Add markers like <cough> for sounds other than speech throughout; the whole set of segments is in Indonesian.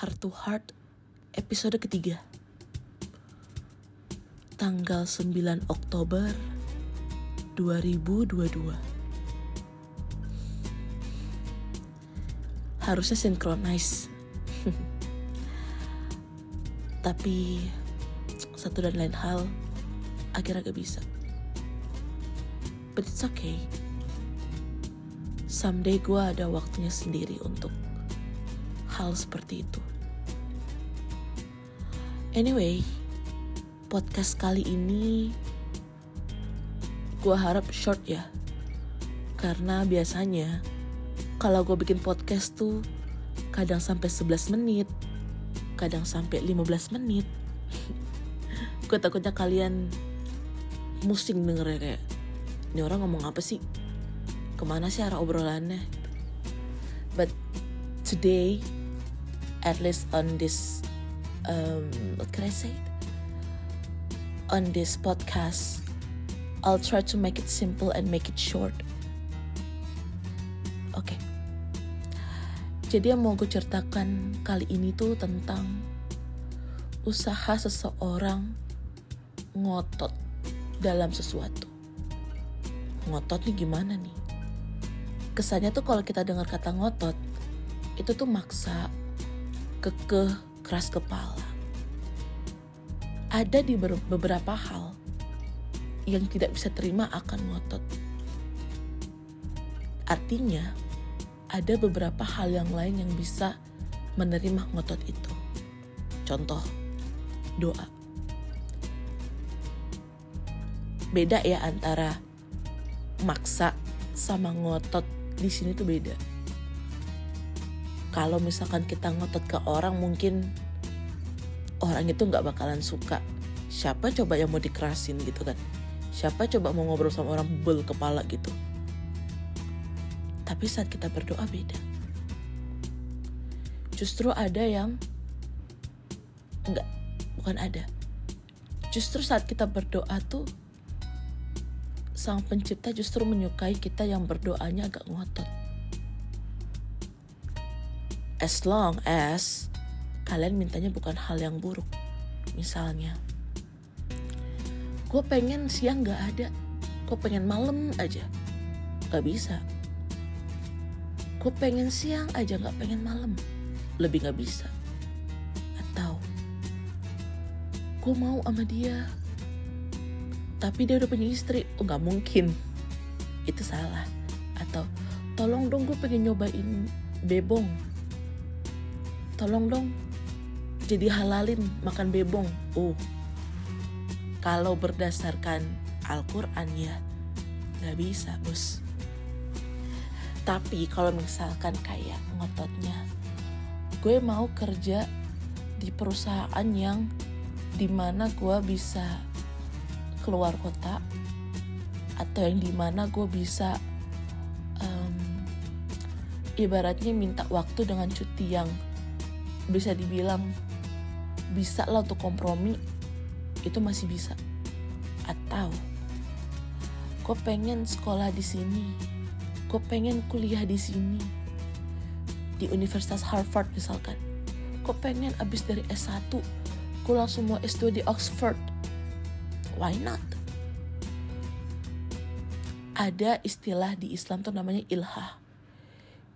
Heart to Heart episode ketiga. Tanggal 9 Oktober 2022 Harusnya synchronize <laughs> Tapi satu dan lain hal akhirnya gak bisa. But it's okay. Someday gue ada waktunya sendiri untuk hal seperti itu. Anyway, podcast kali ini gue harap short ya. Karena biasanya kalau gue bikin podcast tuh kadang sampai 11 menit, kadang sampai 15 menit. <laughs> gue takutnya kalian musing denger ya kayak, ini orang ngomong apa sih? Ke mana sih arah obrolannya? But today at least on this um, what can I say? On this podcast I'll try to make it simple and make it short. Oke okay. jadi yang mau gue ceritakan kali ini tuh tentang usaha seseorang ngotot dalam sesuatu. Ngotot nih gimana nih? Kesannya tuh kalau kita dengar kata ngotot itu tuh maksa kekeh, keras kepala. Ada di beberapa hal yang tidak bisa terima akan ngotot. Artinya, ada beberapa hal yang lain yang bisa menerima ngotot itu. Contoh, doa. Beda ya antara maksa sama ngotot di sini tuh beda kalau misalkan kita ngotot ke orang mungkin orang itu nggak bakalan suka. Siapa coba yang mau dikerasin gitu kan? Siapa coba mau ngobrol sama orang bel kepala gitu? Tapi saat kita berdoa beda. Justru ada yang enggak bukan ada. Justru saat kita berdoa tuh sang pencipta justru menyukai kita yang berdoanya agak ngotot as long as kalian mintanya bukan hal yang buruk. Misalnya, gue pengen siang gak ada, gue pengen malam aja, gak bisa. Gue pengen siang aja gak pengen malam, lebih gak bisa. Atau, gue mau sama dia, tapi dia udah punya istri, oh gak mungkin. Itu salah. Atau, tolong dong gue pengen nyobain bebong tolong dong jadi halalin makan bebong. Oh, kalau berdasarkan Al-Quran ya nggak bisa bos. Tapi kalau misalkan kayak ngototnya, gue mau kerja di perusahaan yang di mana gue bisa keluar kota atau yang di mana gue bisa um, ibaratnya minta waktu dengan cuti yang bisa dibilang bisa lah untuk kompromi itu masih bisa. Atau gue pengen sekolah di sini gue pengen kuliah di sini di Universitas Harvard misalkan. Gue pengen abis dari S1 gue langsung mau S2 di Oxford. Why not? Ada istilah di Islam tuh namanya ilhah.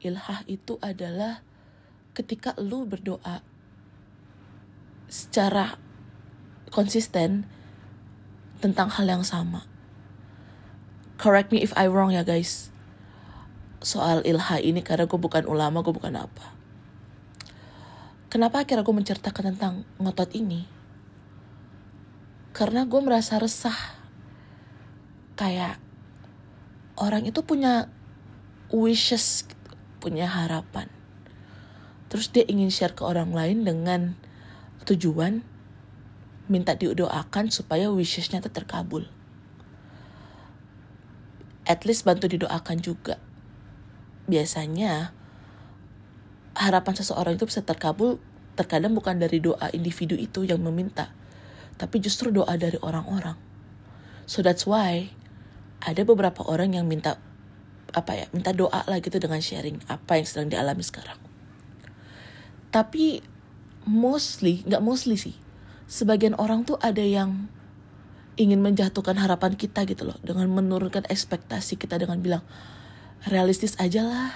Ilhah itu adalah ketika lu berdoa secara konsisten tentang hal yang sama. Correct me if I wrong ya guys. Soal ilha ini karena gue bukan ulama, gue bukan apa. Kenapa akhirnya gue menceritakan tentang ngotot ini? Karena gue merasa resah. Kayak orang itu punya wishes, punya harapan terus dia ingin share ke orang lain dengan tujuan minta didoakan supaya wishesnya itu terkabul. At least bantu didoakan juga. Biasanya harapan seseorang itu bisa terkabul terkadang bukan dari doa individu itu yang meminta, tapi justru doa dari orang-orang. So that's why ada beberapa orang yang minta apa ya, minta doa lah gitu dengan sharing apa yang sedang dialami sekarang. Tapi mostly nggak mostly sih. Sebagian orang tuh ada yang ingin menjatuhkan harapan kita gitu loh. Dengan menurunkan ekspektasi kita dengan bilang realistis aja lah.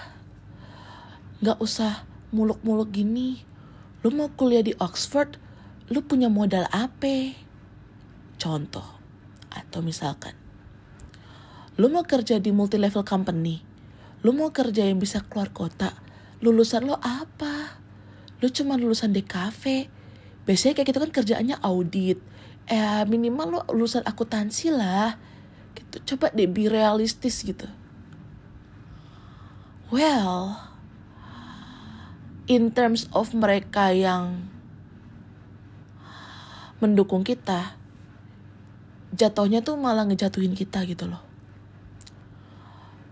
Nggak usah muluk-muluk gini. Lu mau kuliah di Oxford lu punya modal apa? Contoh atau misalkan lu mau kerja di multi level company lu mau kerja yang bisa keluar kota lulusan lo apa lu cuma lulusan DKV biasanya kayak gitu kan kerjaannya audit. Eh minimal lo lulusan akuntansi lah. Gitu. Coba deh be realistis gitu. Well in terms of mereka yang mendukung kita jatuhnya tuh malah ngejatuhin kita gitu loh.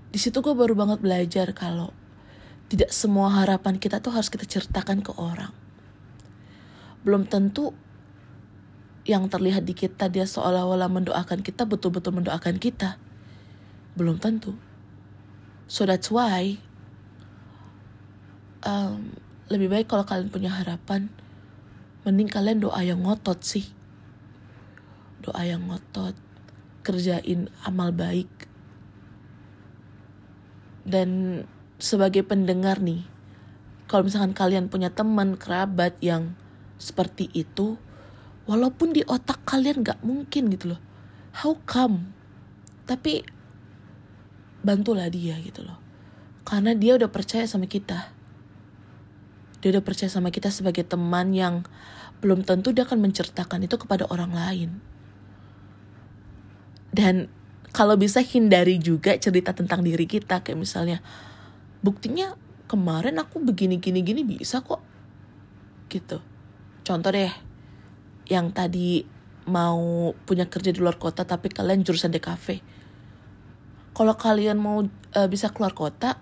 Di situ gue baru banget belajar kalau tidak semua harapan kita tuh harus kita ceritakan ke orang belum tentu yang terlihat di kita dia seolah-olah mendoakan kita betul-betul mendoakan kita. Belum tentu. So that's why um, lebih baik kalau kalian punya harapan, mending kalian doa yang ngotot sih. Doa yang ngotot, kerjain amal baik. Dan sebagai pendengar nih, kalau misalkan kalian punya teman, kerabat yang seperti itu, walaupun di otak kalian gak mungkin gitu loh. How come? Tapi bantulah dia gitu loh. Karena dia udah percaya sama kita. Dia udah percaya sama kita sebagai teman yang belum tentu dia akan menceritakan itu kepada orang lain. Dan kalau bisa hindari juga cerita tentang diri kita kayak misalnya buktinya kemarin aku begini gini gini bisa kok gitu contoh deh yang tadi mau punya kerja di luar kota tapi kalian jurusan DKV. Kalau kalian mau uh, bisa keluar kota,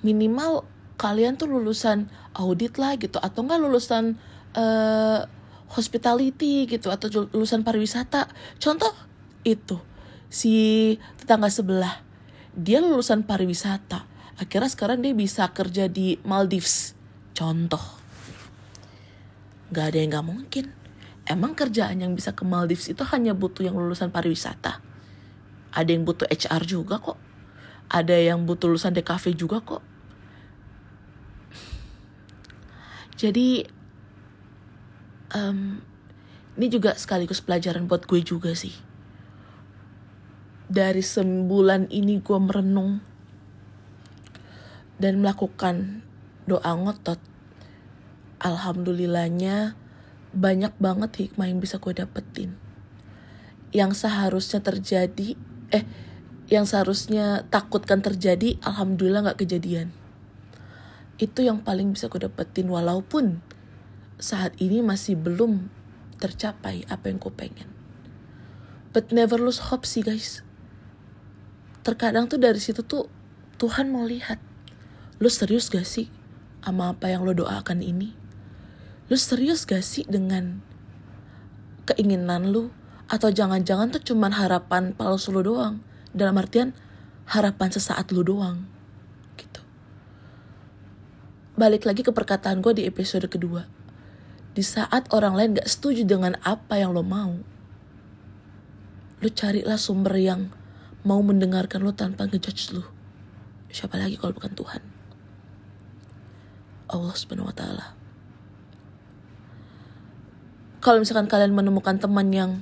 minimal kalian tuh lulusan audit lah gitu atau enggak lulusan uh, hospitality gitu atau lulusan pariwisata. Contoh itu si tetangga sebelah dia lulusan pariwisata. Akhirnya sekarang dia bisa kerja di Maldives. Contoh. Gak ada yang gak mungkin emang kerjaan yang bisa ke Maldives itu hanya butuh yang lulusan pariwisata? Ada yang butuh HR juga kok. Ada yang butuh lulusan DKV juga kok. Jadi um, ini juga sekaligus pelajaran buat gue juga sih. Dari sebulan ini gue merenung dan melakukan doa ngotot. Alhamdulillahnya banyak banget hikmah yang bisa gue dapetin. Yang seharusnya terjadi, eh, yang seharusnya takutkan terjadi, alhamdulillah gak kejadian. Itu yang paling bisa gue dapetin walaupun saat ini masih belum tercapai apa yang gue pengen. But never lose hope sih guys. Terkadang tuh dari situ tuh Tuhan mau lihat. Lo serius gak sih sama apa yang lo doakan ini? lu serius gak sih dengan keinginan lu? Atau jangan-jangan tuh cuman harapan palsu lu doang? Dalam artian harapan sesaat lu doang gitu. Balik lagi ke perkataan gue di episode kedua. Di saat orang lain gak setuju dengan apa yang lo mau lu carilah sumber yang mau mendengarkan lu tanpa ngejudge lu. Siapa lagi kalau bukan Tuhan Allah subhanahu wa ta'ala. Kalau misalkan kalian menemukan teman yang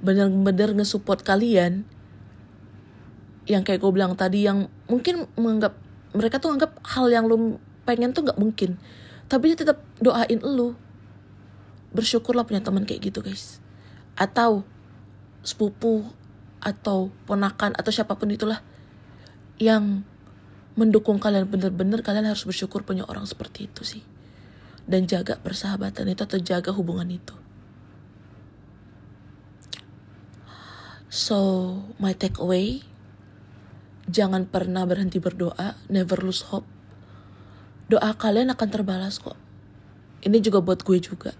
benar-benar nge-support kalian yang kayak gue bilang tadi yang mungkin menganggap mereka tuh anggap hal yang lu pengen tuh nggak mungkin. Tapi dia tetap doain lu. Bersyukurlah punya teman kayak gitu guys. Atau sepupu atau ponakan atau siapa pun itulah yang mendukung kalian bener-bener kalian harus bersyukur punya orang seperti itu sih dan jaga persahabatan itu atau jaga hubungan itu. So, my takeaway, jangan pernah berhenti berdoa, never lose hope. Doa kalian akan terbalas kok. Ini juga buat gue juga.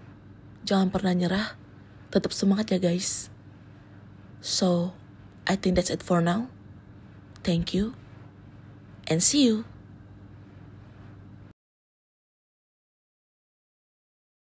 Jangan pernah nyerah, tetap semangat ya guys. So, I think that's it for now. Thank you, and see you.